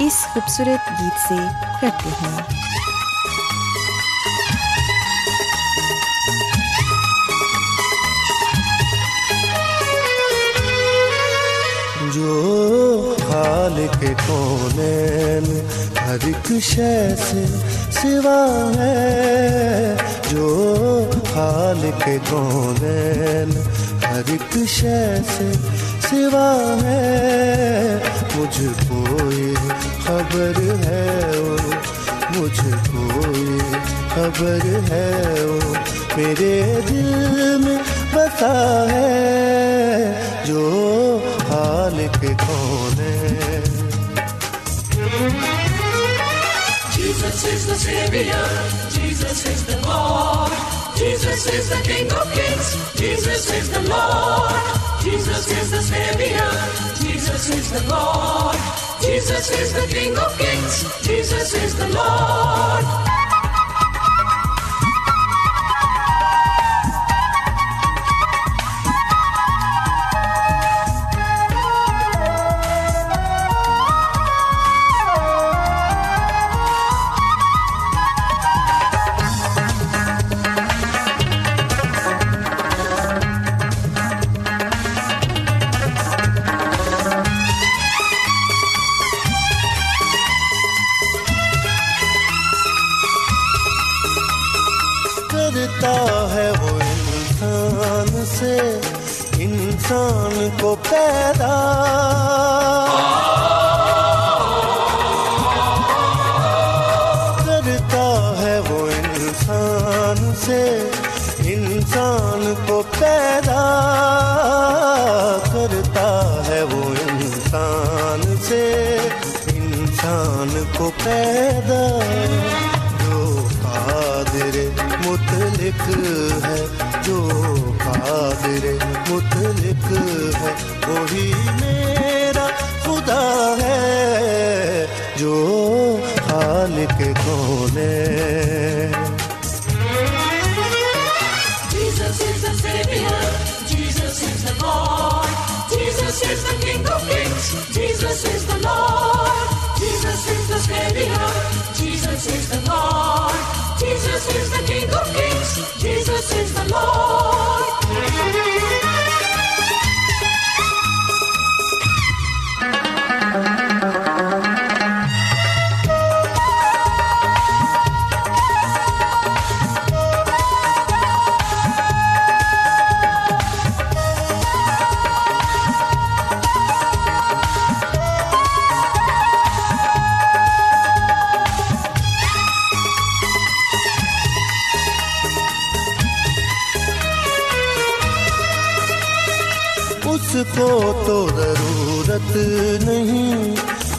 اس خوبصورت گیت سے کرتے ہیں جو حال کے کونین ہر ایک شے سے سوا ہے جو حال کے کونین ہر ایک شے سے سوا ہے۔ مجھ کوئی خبر ہے او مجھ کوئی خبر ہے میرے دل میں بتا ہے جو حال کے کون Jesus is the Savior, Jesus is the Lord, Jesus is the King of Kings, Jesus is the Lord, Jesus is the Savior, Jesus is the Lord, Jesus is the King of Kings, Jesus is the Lord. جو خالق کون ہے Jesus is the Savior, Jesus is the Lord, Jesus is the King of Kings, Jesus is the Lord, Jesus is the Savior, Jesus is the Lord, Jesus is the King of Kings, Jesus is the Lord. اس کو تو ضرورت نہیں،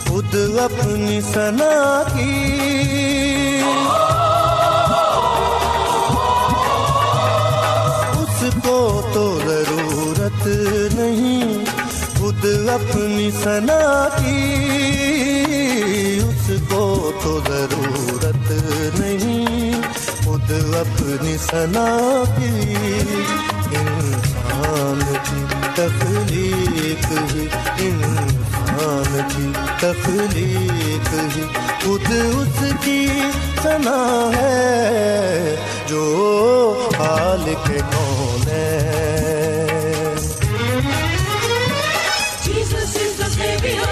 خود اپنی سنا کی۔ اس کو تو ضرورت نہیں، خود اپنی سنا کی۔ اس کو تو ضرورت نہیں، خود اپنی سنا کی۔ انسان تخلیق ہی انسان کی تخلیق ہی خود اس کی سنا ہے جو حال کے کون ہے Jesus is the Savior.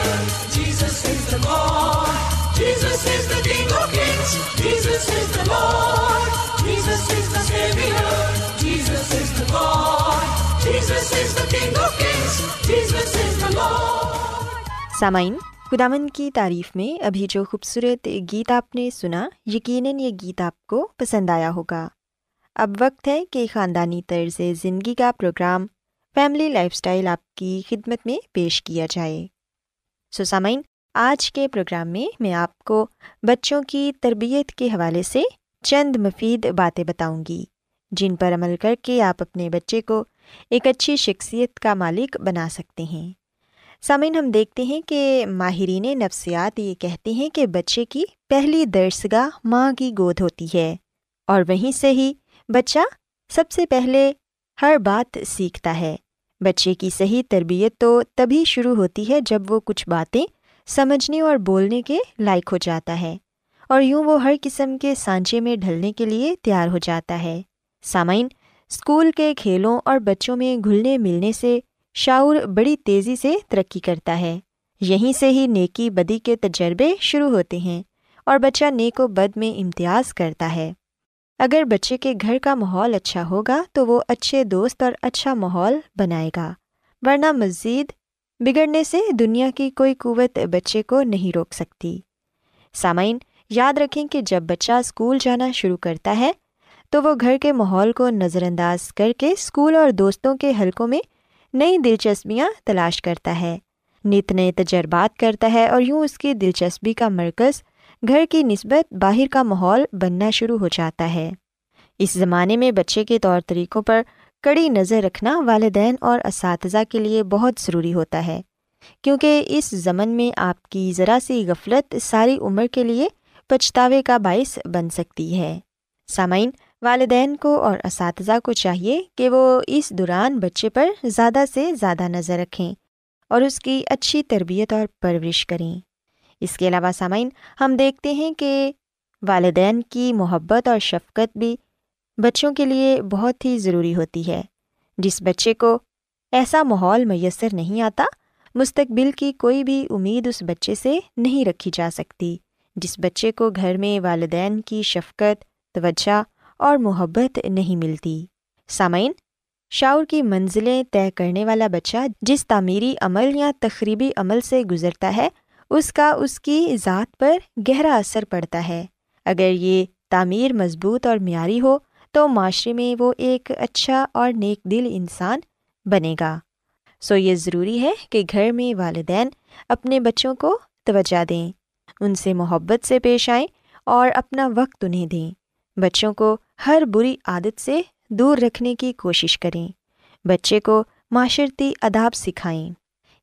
Jesus is the Lord. Jesus is the King of Kings. Jesus is the Lord. Jesus is the Savior. Jesus is the Lord. سامعین خداون کی تعریف میں ابھی جو خوبصورت گیت آپ نے سنا یقیناً یہ گیت آپ کو پسند آیا ہوگا اب وقت ہے کہ خاندانی طرز زندگی کا پروگرام فیملی لائف سٹائل آپ کی خدمت میں پیش کیا جائے سو سامعین آج کے پروگرام میں میں آپ کو بچوں کی تربیت کے حوالے سے چند مفید باتیں بتاؤں گی جن پر عمل کر کے آپ اپنے بچے کو ایک اچھی شخصیت کا مالک بنا سکتے ہیں۔ سامعین، ہم دیکھتے ہیں کہ ماہرین نفسیات یہ کہتے ہیں کہ بچے کی پہلی درسگاہ ماں کی گود ہوتی ہے اور وہیں سے ہی بچہ سب سے پہلے ہر بات سیکھتا ہے۔ بچے کی صحیح تربیت تو تبھی شروع ہوتی ہے جب وہ کچھ باتیں سمجھنے اور بولنے کے لائق ہو جاتا ہے اور یوں وہ ہر قسم کے سانچے میں ڈھلنے کے لیے تیار ہو جاتا ہے۔ سامعین اسکول کے کھیلوں اور بچوں میں گھلنے ملنے سے شعور بڑی تیزی سے ترقی کرتا ہے۔ یہیں سے ہی نیکی بدی کے تجربے شروع ہوتے ہیں اور بچہ نیک و بد میں امتیاز کرتا ہے۔ اگر بچے کے گھر کا ماحول اچھا ہوگا تو وہ اچھے دوست اور اچھا ماحول بنائے گا۔ ورنہ مزید بگڑنے سے دنیا کی کوئی قوت بچے کو نہیں روک سکتی۔ سامعین، یاد رکھیں کہ جب بچہ اسکول جانا شروع کرتا ہے تو وہ گھر کے ماحول کو نظر انداز کر کے اسکول اور دوستوں کے حلقوں میں نئی دلچسپیاں تلاش کرتا ہے۔ نت نئے تجربات کرتا ہے اور یوں اس کی دلچسپی کا مرکز گھر کی نسبت باہر کا ماحول بننا شروع ہو جاتا ہے۔ اس زمانے میں بچے کے طور طریقوں پر کڑی نظر رکھنا والدین اور اساتذہ کے لیے بہت ضروری ہوتا ہے۔ کیونکہ اس زمن میں آپ کی ذرا سی غفلت ساری عمر کے لیے پچھتاوے کا باعث بن سکتی ہے۔ سامعین والدین کو اور اساتذہ کو چاہیے کہ وہ اس دوران بچے پر زیادہ سے زیادہ نظر رکھیں اور اس کی اچھی تربیت اور پرورش کریں۔ اس کے علاوہ سامعین، ہم دیکھتے ہیں کہ والدین کی محبت اور شفقت بھی بچوں کے لیے بہت ہی ضروری ہوتی ہے۔ جس بچے کو ایسا ماحول میسر نہیں آتا، مستقبل کی کوئی بھی امید اس بچے سے نہیں رکھی جا سکتی۔ جس بچے کو گھر میں والدین کی شفقت، توجہ اور محبت نہیں ملتی۔ سامعین، شعور کی منزلیں طے کرنے والا بچہ جس تعمیری عمل یا تقریبی عمل سے گزرتا ہے، اس کا اس کی ذات پر گہرا اثر پڑتا ہے۔ اگر یہ تعمیر مضبوط اور معیاری ہو، تو معاشرے میں وہ ایک اچھا اور نیک دل انسان بنے گا۔ سو یہ ضروری ہے کہ گھر میں والدین اپنے بچوں کو توجہ دیں، ان سے محبت سے پیش آئیں اور اپنا وقت انہیں دیں۔ بچوں کو ہر بری عادت سے دور رکھنے کی کوشش کریں۔ بچے کو معاشرتی اداب سکھائیں۔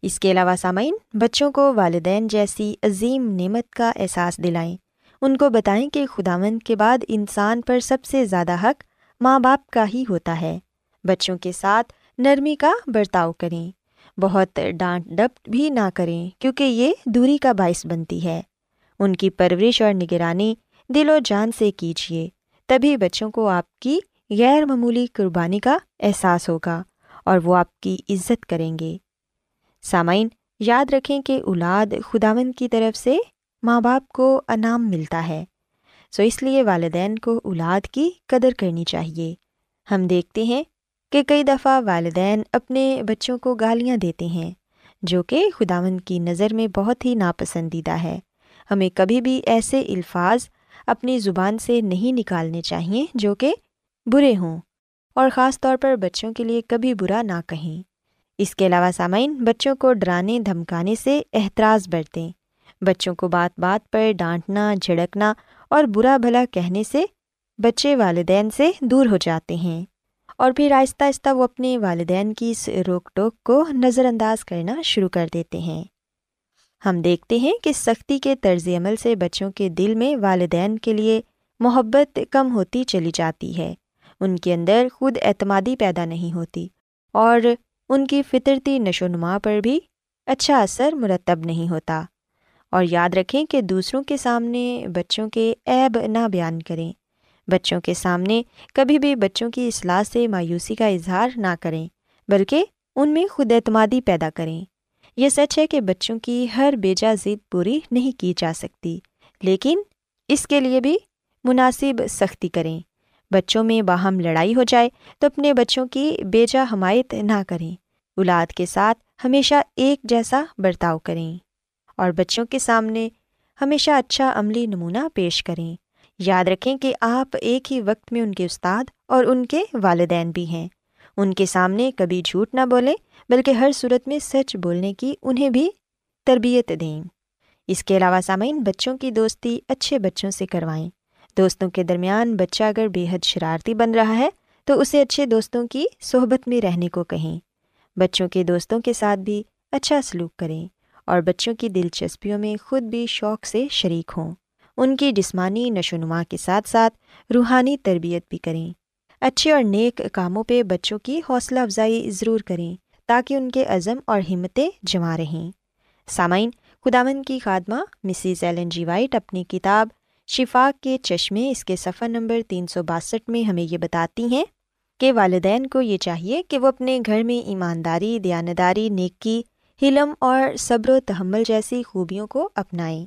اس کے علاوہ سامعین، بچوں کو والدین جیسی عظیم نعمت کا احساس دلائیں۔ ان کو بتائیں کہ خداوند کے بعد انسان پر سب سے زیادہ حق ماں باپ کا ہی ہوتا ہے۔ بچوں کے ساتھ نرمی کا برتاؤ کریں۔ بہت ڈانٹ ڈپٹ بھی نہ کریں کیونکہ یہ دوری کا باعث بنتی ہے۔ ان کی پرورش اور نگرانی دل و جان سے کیجیے تبھی بچوں کو آپ کی غیر معمولی قربانی کا احساس ہوگا اور وہ آپ کی عزت کریں گے۔ سامعین، یاد رکھیں کہ اولاد خداوند کی طرف سے ماں باپ کو انعام ملتا ہے، سو اس لیے والدین کو اولاد کی قدر کرنی چاہیے۔ ہم دیکھتے ہیں کہ کئی دفعہ والدین اپنے بچوں کو گالیاں دیتے ہیں، جو کہ خداوند کی نظر میں بہت ہی ناپسندیدہ ہے۔ ہمیں کبھی بھی ایسے الفاظ اپنی زبان سے نہیں نکالنے چاہئیں جو کہ برے ہوں اور خاص طور پر بچوں کے لیے کبھی برا نہ کہیں۔ اس کے علاوہ سامعین، بچوں کو ڈرانے، دھمکانے سے احتراز برتیں۔ بچوں کو بات بات پر ڈانٹنا، جھڑکنا اور برا بھلا کہنے سے بچے والدین سے دور ہو جاتے ہیں۔ اور پھر آہستہ آہستہ وہ اپنے والدین کی اس روک ٹوک کو نظر انداز کرنا شروع کر دیتے ہیں۔ ہم دیکھتے ہیں کہ سختی کے طرز عمل سے بچوں کے دل میں والدین کے لیے محبت کم ہوتی چلی جاتی ہے۔ ان کے اندر خود اعتمادی پیدا نہیں ہوتی اور ان کی فطرتی نشو نما پر بھی اچھا اثر مرتب نہیں ہوتا۔ اور یاد رکھیں کہ دوسروں کے سامنے بچوں کے عیب نہ بیان کریں۔ بچوں کے سامنے کبھی بھی بچوں کی اصلاح سے مایوسی کا اظہار نہ کریں، بلکہ ان میں خود اعتمادی پیدا کریں۔ یہ سچ ہے کہ بچوں کی ہر بیجا ضد پوری نہیں کی جا سکتی، لیکن اس کے لیے بھی مناسب سختی کریں۔ بچوں میں باہم لڑائی ہو جائے تو اپنے بچوں کی بیجا حمایت نہ کریں۔ اولاد کے ساتھ ہمیشہ ایک جیسا برتاؤ کریں۔ اور بچوں کے سامنے ہمیشہ اچھا عملی نمونہ پیش کریں۔ یاد رکھیں کہ آپ ایک ہی وقت میں ان کے استاد اور ان کے والدین بھی ہیں۔ ان کے سامنے کبھی جھوٹ نہ بولیں۔ بلکہ ہر صورت میں سچ بولنے کی انہیں بھی تربیت دیں۔ اس کے علاوہ سامعین، بچوں کی دوستی اچھے بچوں سے کروائیں۔ دوستوں کے درمیان بچہ اگر بے حد شرارتی بن رہا ہے، تو اسے اچھے دوستوں کی صحبت میں رہنے کو کہیں۔ بچوں کے دوستوں کے ساتھ بھی اچھا سلوک کریں اور بچوں کی دلچسپیوں میں خود بھی شوق سے شریک ہوں۔ ان کی جسمانی نشو و نما کے ساتھ ساتھ روحانی تربیت بھی کریں۔ اچھے اور نیک کاموں پہ بچوں کی حوصلہ افزائی ضرور کریں۔ تاکہ ان کے عزم اور ہمتیں جمع رہیں۔ سامعین خدامن کی خادمہ مسز ایلن جی وائٹ اپنی کتاب شفا کے چشمے اس کے صفحہ نمبر تین سو باسٹھ میں ہمیں یہ بتاتی ہیں کہ والدین کو یہ چاہیے کہ وہ اپنے گھر میں ایمانداری، دیانتداری، نیکی، حلم اور صبر و تحمل جیسی خوبیوں کو اپنائیں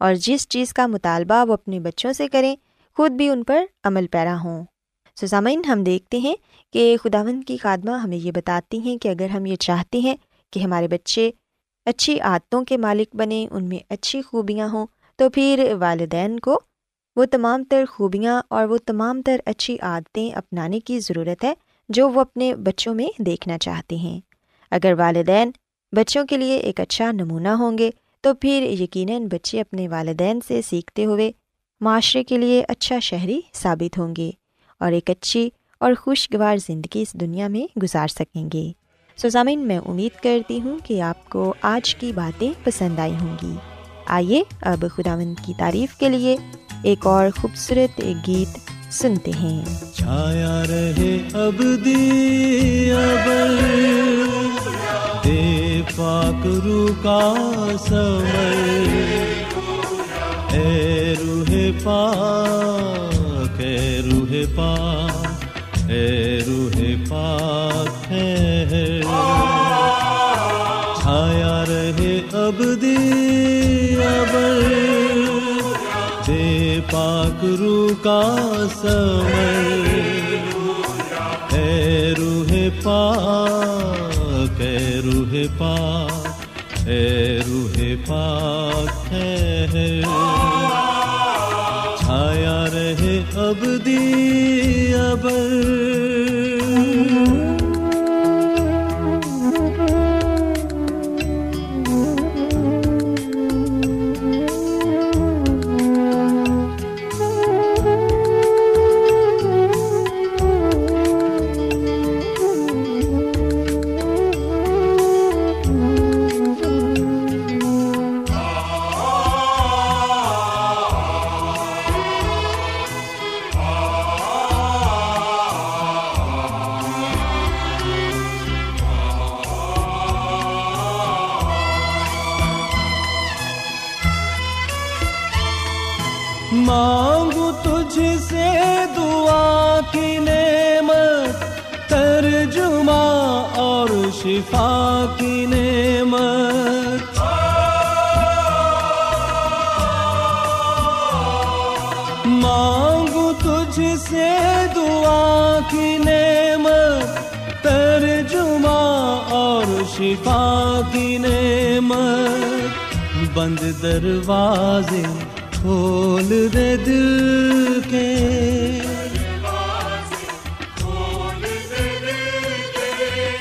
اور جس چیز کا مطالبہ وہ اپنے بچوں سے کریں، خود بھی ان پر عمل پیرا ہوں۔ سسامین ہم دیکھتے ہیں کہ خداوند کی خادمہ ہمیں یہ بتاتی ہیں کہ اگر ہم یہ چاہتے ہیں کہ ہمارے بچے اچھی عادتوں کے مالک بنیں، ان میں اچھی خوبیاں ہوں، تو پھر والدین کو وہ تمام تر خوبیاں اور وہ تمام تر اچھی عادتیں اپنانے کی ضرورت ہے جو وہ اپنے بچوں میں دیکھنا چاہتے ہیں۔ اگر والدین بچوں کے لیے ایک اچھا نمونہ ہوں گے، تو پھر یقیناً بچے اپنے والدین سے سیکھتے ہوئے معاشرے کے لیے اچھا شہری ثابت ہوں گے اور ایک اچھی اور خوشگوار زندگی اس دنیا میں گزار سکیں گے۔ سوزامین میں امید کرتی ہوں کہ آپ کو آج کی باتیں پسند آئی ہوں گی۔ آئیے اب خداوند کی تعریف کے لیے ایک اور خوبصورت گیت سنتے ہیں۔ چھایا رہے اب اب دے پاک رو کا سمر۔ اے روح پاک، اے روح پاک اے روح پاک ہے۔ چھایا رہے اب دے پاک رو کا سمر۔ اے روح پاک اے روح پاک اے روح پاک ہے۔ اب دی ابر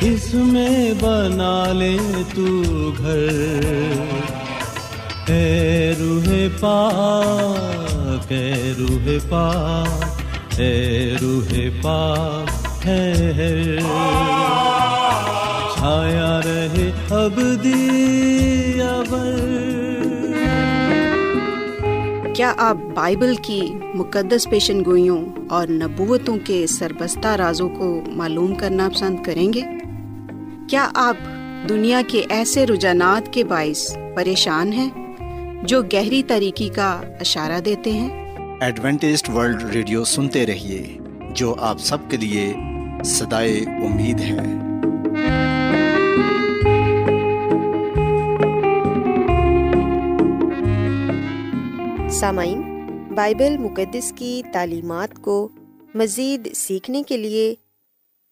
اس میں بنا لے تو گھر۔ اے روح پاک، اے روح پاک، اے روح پاک ہے چھایا رہے اب دی ابر کیا آپ بائبل کی مقدس پیشن گوئیوں اور نبوتوں کے سربستہ رازوں کو معلوم کرنا پسند کریں گے؟ کیا آپ دنیا کے ایسے رجحانات کے باعث پریشان ہیں جو گہری طریقے کا اشارہ دیتے ہیں؟ ایڈوینٹسٹ ورلڈ ریڈیو سنتے رہیے جو آپ سب کے لیے صدائے امید ہے۔ سامعین بائبل مقدس کی تعلیمات کو مزید سیکھنے کے لیے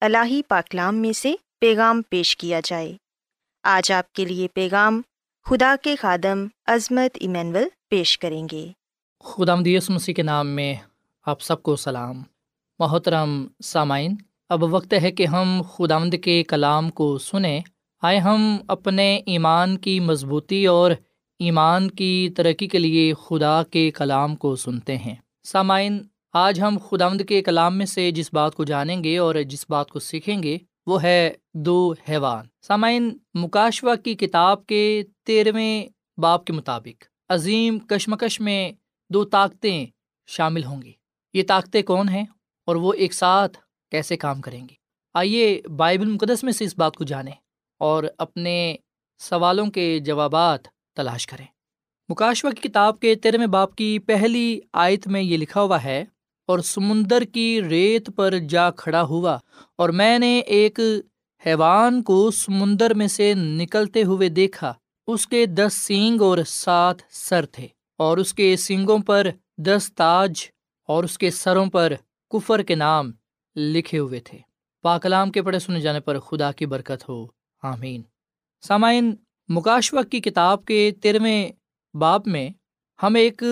الہی پاکلام میں سے پیغام پیش کیا جائے۔ آج آپ کے لیے پیغام خدا کے خادم عظمت ایمینول پیش کریں گے۔ خدا مدیس مسیح کے نام میں آپ سب کو سلام۔ محترم سامعین، اب وقت ہے کہ ہم خداوند کے کلام کو سنیں۔ آئے ہم اپنے ایمان کی مضبوطی اور ایمان کی ترقی کے لیے خدا کے کلام کو سنتے ہیں۔ سامعین آج ہم خداوند کے کلام میں سے جس بات کو جانیں گے اور جس بات کو سیکھیں گے، وہ ہے دو حیوان۔ سامعین مکاشوا کی کتاب کے تیرہویں باپ کے مطابق عظیم کشمکش میں دو طاقتیں شامل ہوں گی۔ یہ طاقتیں کون ہیں اور وہ ایک ساتھ کیسے کام کریں گی؟ آئیے بائبل مقدس میں سے اس بات کو جانیں اور اپنے سوالوں کے جوابات تلاش کریں۔ مکاشوا کی کتاب کے تیرہویں باپ کی پہلی آیت میں یہ لکھا ہوا ہے اور سمندر کی ریت پر جا کھڑا ہوا اور میں نے ایک حیوان کو سمندر میں سے نکلتے ہوئے دیکھا۔ اس کے دس سینگ اور سات سر تھے اور اس کے سینگوں پر دس تاج اور اس کے سروں پر کفر کے نام لکھے ہوئے تھے۔ پاکلام کے پڑھے سنے جانے پر خدا کی برکت ہو۔ آمین۔ سامعین مکاشوق کی کتاب کے تیرہویں باپ میں ہم ایک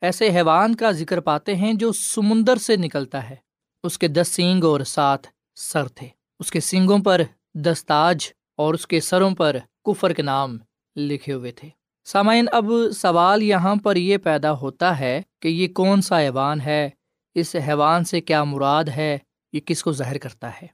ایسے حیوان کا ذکر پاتے ہیں جو سمندر سے نکلتا ہے۔ اس کے دس سینگ اور سات سر تھے۔ اس کے سینگوں پر دس تاج اور اس کے سروں پر کفر کے نام لکھے ہوئے تھے۔ سامعین، اب سوال یہاں پر یہ پیدا ہوتا ہے کہ یہ کون سا حیوان ہے؟ اس حیوان سے کیا مراد ہے؟ یہ کس کو ظاہر کرتا ہے؟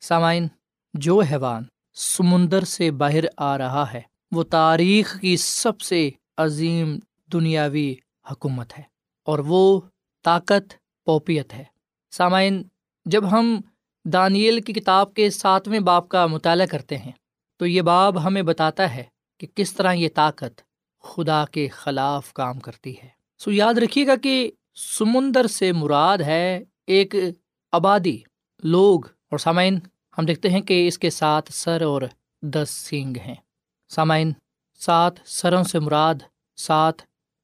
سامعین، جو حیوان سمندر سے باہر آ رہا ہے، وہ تاریخ کی سب سے عظیم دنیاوی حکومت ہے اور وہ طاقت، پوپیت ہے۔ سامعین، جب ہم دانیل کی کتاب کے ساتویں باپ کا مطالعہ کرتے ہیں، تو یہ باب ہمیں بتاتا ہے کہ کس طرح یہ طاقت خدا کے خلاف کام کرتی ہے۔ سو یاد رکھیے گا کہ سمندر سے مراد ہے ایک آبادی، لوگ۔ اور سامعین، ہم دیکھتے ہیں کہ اس کے سات سر اور دس سینگ ہیں۔ سامعین، سات سروں سے مراد سات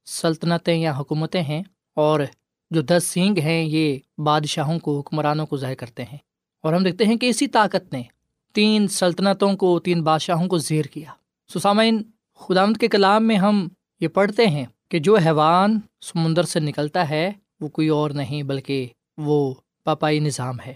سلطنتیں یا حکومتیں ہیں اور جو دس سینگ ہیں یہ بادشاہوں کو، حکمرانوں کو ظاہر کرتے ہیں۔ اور ہم دیکھتے ہیں کہ اسی طاقت نے تین سلطنتوں کو، تین بادشاہوں کو زیر کیا۔ سسامین خدامت کے کلام میں ہم یہ پڑھتے ہیں کہ جو حیوان سمندر سے نکلتا ہے، وہ کوئی اور نہیں بلکہ وہ پاپائی نظام ہے۔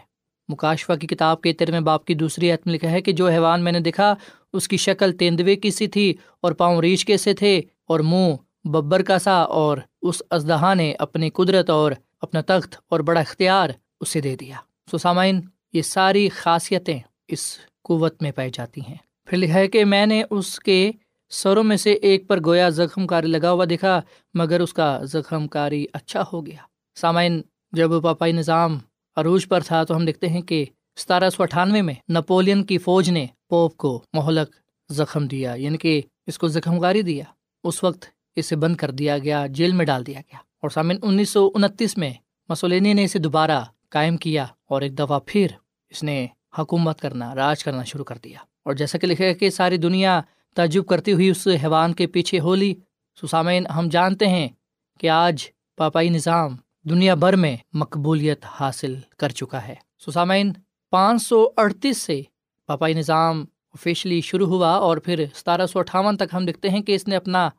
مکاشفہ کی کتاب کے تیرہویں باپ کی دوسری عتم لکھا ہے کہ جو حیوان میں نے دیکھا، اس کی شکل تیندوے کی سی تھی اور پاؤں ریچھ کے سے تھے اور منہ ببر کا سا اور اس ازدہا نے اپنی قدرت اور اپنا تخت اور بڑا اختیار اسے دے دیا۔ سو سامعین، یہ ساری خاصیتیں اس قوت میں پائی جاتی ہیں۔ پھر لکھا ہے کہ میں نے اس کے سروں میں سے ایک پر گویا زخم کاری لگا ہوا دیکھا، مگر اس کا زخم کاری اچھا ہو گیا۔ سامعین، جب پاپائی نظام عروج پر تھا تو ہم دیکھتے ہیں کہ ستارہ سو اٹھانوے میں نپولین کی فوج نے پوپ کو مہلک زخم دیا یعنی کہ اس کو زخم کاری دیا۔ اس وقت اسے بند کر دیا گیا، جیل میں ڈال دیا گیا۔ اور سامعین، انیس سو انتیس میں مسولینی نے اسے دوبارہ قائم کیا اور ایک دفعہ پھر اس نے حکومت کرنا، راج کرنا شروع کر دیا۔ اور جیسا کہ لکھے کہ ساری دنیا تعجب کرتی ہوئی اس حیوان کے پیچھے ہولی۔ سسامین ہم جانتے ہیں کہ آج پاپائی نظام دنیا بھر میں مقبولیت حاصل کر چکا ہے۔ سسامین پانچ سو اڑتیس سے پاپائی نظام آفیشلی شروع ہوا اور پھر ستارہ سو اٹھاون تک ہم دیکھتے ہیں کہ اس نے اپنا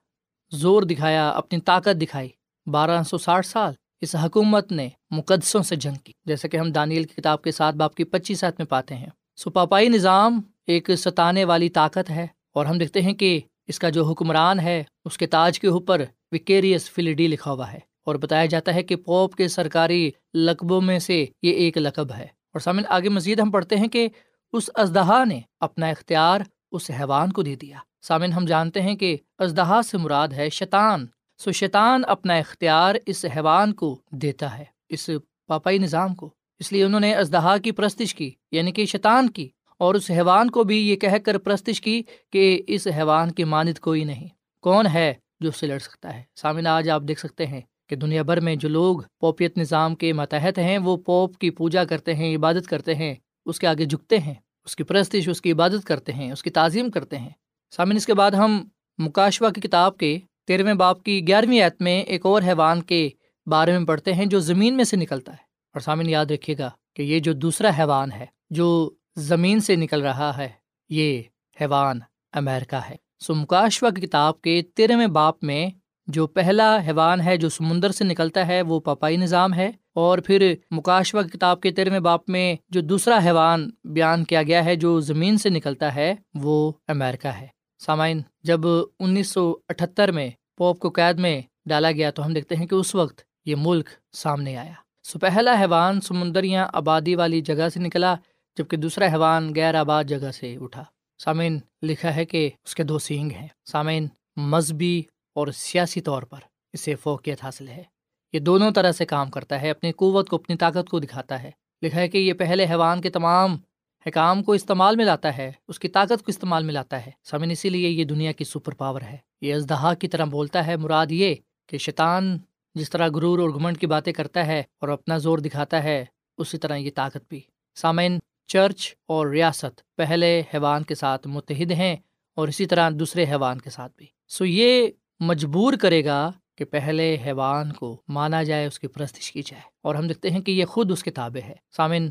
زور دکھایا، اپنی طاقت دکھائی۔ بارہ سو ساٹھ سال اس حکومت نے مقدسوں سے جنگ کی جیسے کہ ہم دانیل کی کتاب کے ساتھ باپ کی پچیس سات میں پاتے ہیں۔ سو پاپائی نظام ایک ستانے والی طاقت ہے اور ہم دیکھتے ہیں کہ اس کا جو حکمران ہے، اس کے تاج کے اوپر وکیریس فلیڈی لکھا ہوا ہے۔ اور بتایا جاتا ہے کہ پوپ کے سرکاری لقبوں میں سے یہ ایک لقب ہے۔ اور سامن آگے مزید ہم پڑھتے ہیں کہ اس ازدہا نے اپنا اختیار اس حیوان کو دے دیا۔ سامن، ہم جانتے ہیں کہ ازدہا سے مراد ہے شیطان۔ سو شیطان اپنا اختیار اس حیوان کو دیتا ہے، اس پاپائی نظام کو۔ اس لیے انہوں نے ازدہا کی پرستش کی یعنی کہ شیطان کی۔ اور اس حیوان کو بھی یہ کہہ کر پرستش کی کہ اس حیوان کی مانند کوئی نہیں۔ کون ہے جو اس سے لڑ سکتا ہے؟ سامن، آج آپ دیکھ سکتے ہیں کہ دنیا بھر میں جو لوگ پوپیت نظام کے ماتحت ہیں، وہ پوپ کی پوجا کرتے ہیں، عبادت کرتے ہیں، اس کے آگے جھکتے ہیں، اس کی پرستش، اس کی عبادت کرتے ہیں، اس کی تعظیم کرتے ہیں۔ سامن اس کے بعد ہم مکاشوا کی کتاب کے تیرہویں باپ کی گیارہویں ایت میں ایک اور حیوان کے بارے میں پڑھتے ہیں جو زمین میں سے نکلتا ہے۔ اور سامن یاد رکھیے گا کہ یہ جو دوسرا حیوان ہے، جو زمین سے نکل رہا ہے، یہ حیوان امیرکا ہے۔ سو مکاشوا کی کتاب کے تیرہویں باپ میں جو پہلا حیوان ہے جو سمندر سے نکلتا ہے، وہ پاپائی نظام ہے۔ اور پھر مکاشوا کی کتاب کے تیرہویں باپ میں جو دوسرا حیوان بیان کیا گیا ہے جو زمین سے نکلتا ہے، وہ امیرکا ہے۔ سامعین، جب انیس سو اٹھتر میں پوپ کو قید میں ڈالا گیا تو ہم دیکھتے ہیں کہ اس وقت یہ ملک سامنے آیا۔ سو پہلا حیوان سمندریاں آبادی والی جگہ سے نکلا، جبکہ دوسرا حیوان غیر آباد جگہ سے اٹھا۔ سامعین، لکھا ہے کہ اس کے دو سینگ ہیں۔ سامعین، مذہبی اور سیاسی طور پر اسے فوقیت حاصل ہے۔ یہ دونوں طرح سے کام کرتا ہے، اپنی قوت کو، اپنی طاقت کو دکھاتا ہے۔ لکھا ہے کہ یہ پہلے حیوان کے تمام حکام کو استعمال میں لاتا ہے، اس کی طاقت کو استعمال میں لاتا ہے۔ سمن اسی لیے یہ دنیا کی سپر پاور ہے۔ یہ ازدہا کی طرح بولتا ہے۔ مراد یہ کہ شیطان جس طرح غرور اور گھمنڈ کی باتیں کرتا ہے اور اپنا زور دکھاتا ہے، اسی طرح یہ طاقت بھی۔ سامعین چرچ اور ریاست پہلے حیوان کے ساتھ متحد ہیں اور اسی طرح دوسرے حیوان کے ساتھ بھی۔ سو یہ مجبور کرے گا کہ پہلے حیوان کو مانا جائے، اس کی پرستش کی جائے۔ اور ہم دیکھتے ہیں کہ یہ خود اس کتابیں ہے۔ سامن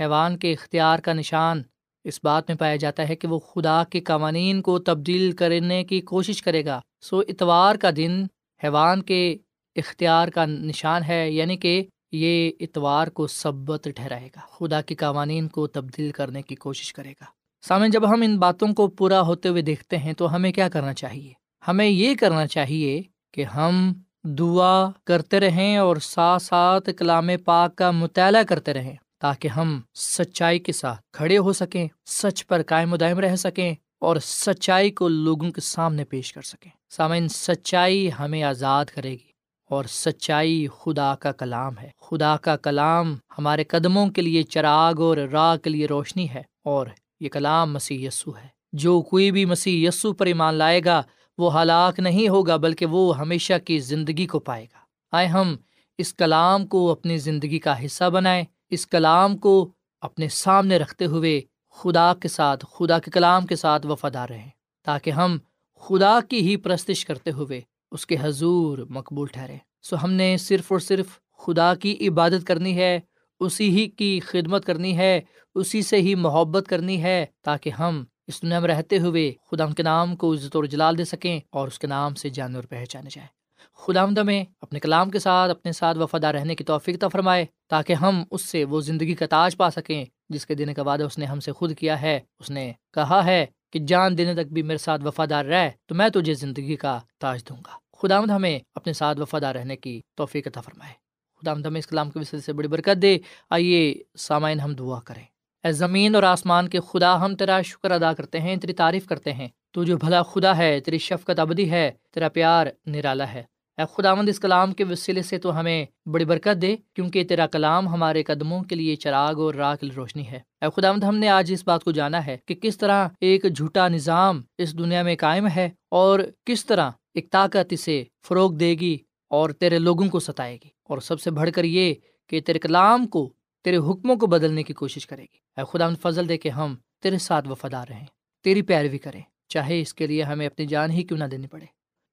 حیوان کے اختیار کا نشان۔ اس بات میں پایا جاتا ہے کہ وہ خدا کے قوانین کو تبدیل کرنے کی کوشش کرے گا۔ سو اتوار کا دن حیوان کے اختیار کا نشان ہے یعنی کہ یہ اتوار کو سبت ٹھہرائے گا۔ خدا کے قوانین کو تبدیل کرنے کی کوشش کرے گا۔ سامنے جب ہم ان باتوں کو پورا ہوتے ہوئے دیکھتے ہیں تو ہمیں کیا کرنا چاہیے؟ ہمیں یہ کرنا چاہیے کہ ہم دعا کرتے رہیں اور ساتھ ساتھ کلام پاک کا مطالعہ کرتے رہیں۔ تاکہ ہم سچائی کے ساتھ کھڑے ہو سکیں، سچ پر قائم و دائم رہ سکیں اور سچائی کو لوگوں کے سامنے پیش کر سکیں۔ سامعین، سچائی ہمیں آزاد کرے گی اور سچائی خدا کا کلام ہے۔ خدا کا کلام ہمارے قدموں کے لیے چراغ اور راہ کے لیے روشنی ہے اور یہ کلام مسیح یسو ہے۔ جو کوئی بھی مسیح یسو پر ایمان لائے گا، وہ ہلاک نہیں ہوگا، بلکہ وہ ہمیشہ کی زندگی کو پائے گا۔ آئے ہم اس کلام کو اپنی زندگی کا حصہ بنائیں اس کلام کو اپنے سامنے رکھتے ہوئے خدا کے ساتھ، خدا کے کلام کے ساتھ وفادار رہیں، تاکہ ہم خدا کی ہی پرستش کرتے ہوئے اس کے حضور مقبول ٹھہرے سو ہم نے صرف اور صرف خدا کی عبادت کرنی ہے، اسی ہی کی خدمت کرنی ہے، اسی سے ہی محبت کرنی ہے، تاکہ ہم اس دنیا میں رہتے ہوئے خدا کے نام کو عزت اور جلال دے سکیں اور اس کے نام سے جانے اور پہچانے جائیں۔ خدا میں اپنے کلام کے ساتھ، اپنے ساتھ وفادہ رہنے کی توفیق فرمائے تاکہ ہم اس سے وہ زندگی کا تاج پا سکیں جس کے دینے کا وعدہ اس نے ہم سے خود کیا ہے۔ اس نے کہا ہے کہ جان دینے تک بھی میرے ساتھ وفادار رہ، تو میں تجھے زندگی کا تاج دوں گا۔ خدا ہمیں اپنے ساتھ وفادار رہنے کی توفیق فرمائے۔ خدا ہم اس کلام کے وسیلے سے بڑی برکت دے۔ آئیے سامعین، ہم دعا کریں۔ اے زمین اور آسمان کے خدا، ہم تیرا شکر ادا کرتے ہیں، تیری تعریف کرتے ہیں۔ تو جو بھلا خدا ہے، تیری شفقت ابدی ہے، تیرا پیار نرالا ہے۔ اے خداوند، اس کلام کے وسیلے سے تو ہمیں بڑی برکت دے، کیونکہ تیرا کلام ہمارے قدموں کے لیے چراغ اور راہ کی روشنی ہے۔ اے خداوند، ہم نے آج اس بات کو جانا ہے کہ کس طرح ایک جھوٹا نظام اس دنیا میں قائم ہے اور کس طرح ایک طاقت اسے فروغ دے گی اور تیرے لوگوں کو ستائے گی۔ اور سب سے بڑھ کر یہ کہ تیرے کلام کو، تیرے حکموں کو بدلنے کی کوشش کرے گی۔ اے خدا فضل دے کہ ہم تیرے ساتھ وفادار رہیں، تیری پیروی کریں۔ چاہے اس کے لیے ہمیں اپنی جان ہی کیوں نہ دینی پڑے۔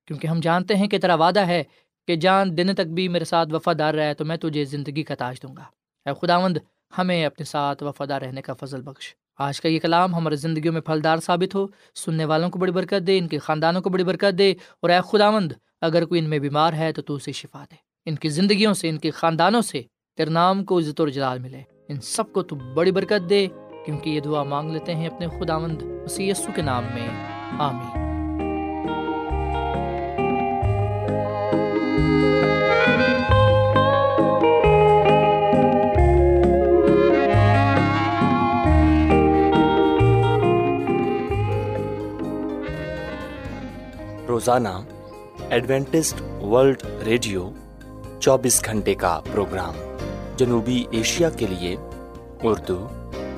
کیونکہ ہم جانتے ہیں کہ تیرا وعدہ ہے کہ جان دن تک بھی میرے ساتھ وفادار رہے تو میں تجھے زندگی کا تاج دوں گا۔ اے خداوند، ہمیں اپنے ساتھ وفادار رہنے کا فضل بخش۔ آج کا یہ کلام ہماری زندگیوں میں پھلدار ثابت ہو۔ سننے والوں کو بڑی برکت دے، ان کے خاندانوں کو بڑی برکت دے۔ اور اے خداوند، اگر کوئی ان میں بیمار ہے تو تو اسے شفا دے۔ ان کی زندگیوں سے، ان کے خاندانوں سے تیرے نام کو عزت اور جلال ملے۔ ان سب کو تو بڑی برکت دے۔ کیونکہ یہ دعا مانگ لیتے ہیں اپنے خداوند اسی یسو کے نام میں۔ آمین۔ روزانہ ایڈوینٹسٹ ورلڈ ریڈیو چوبیس گھنٹے کا پروگرام جنوبی ایشیا کے لیے اردو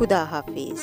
خدا حافظ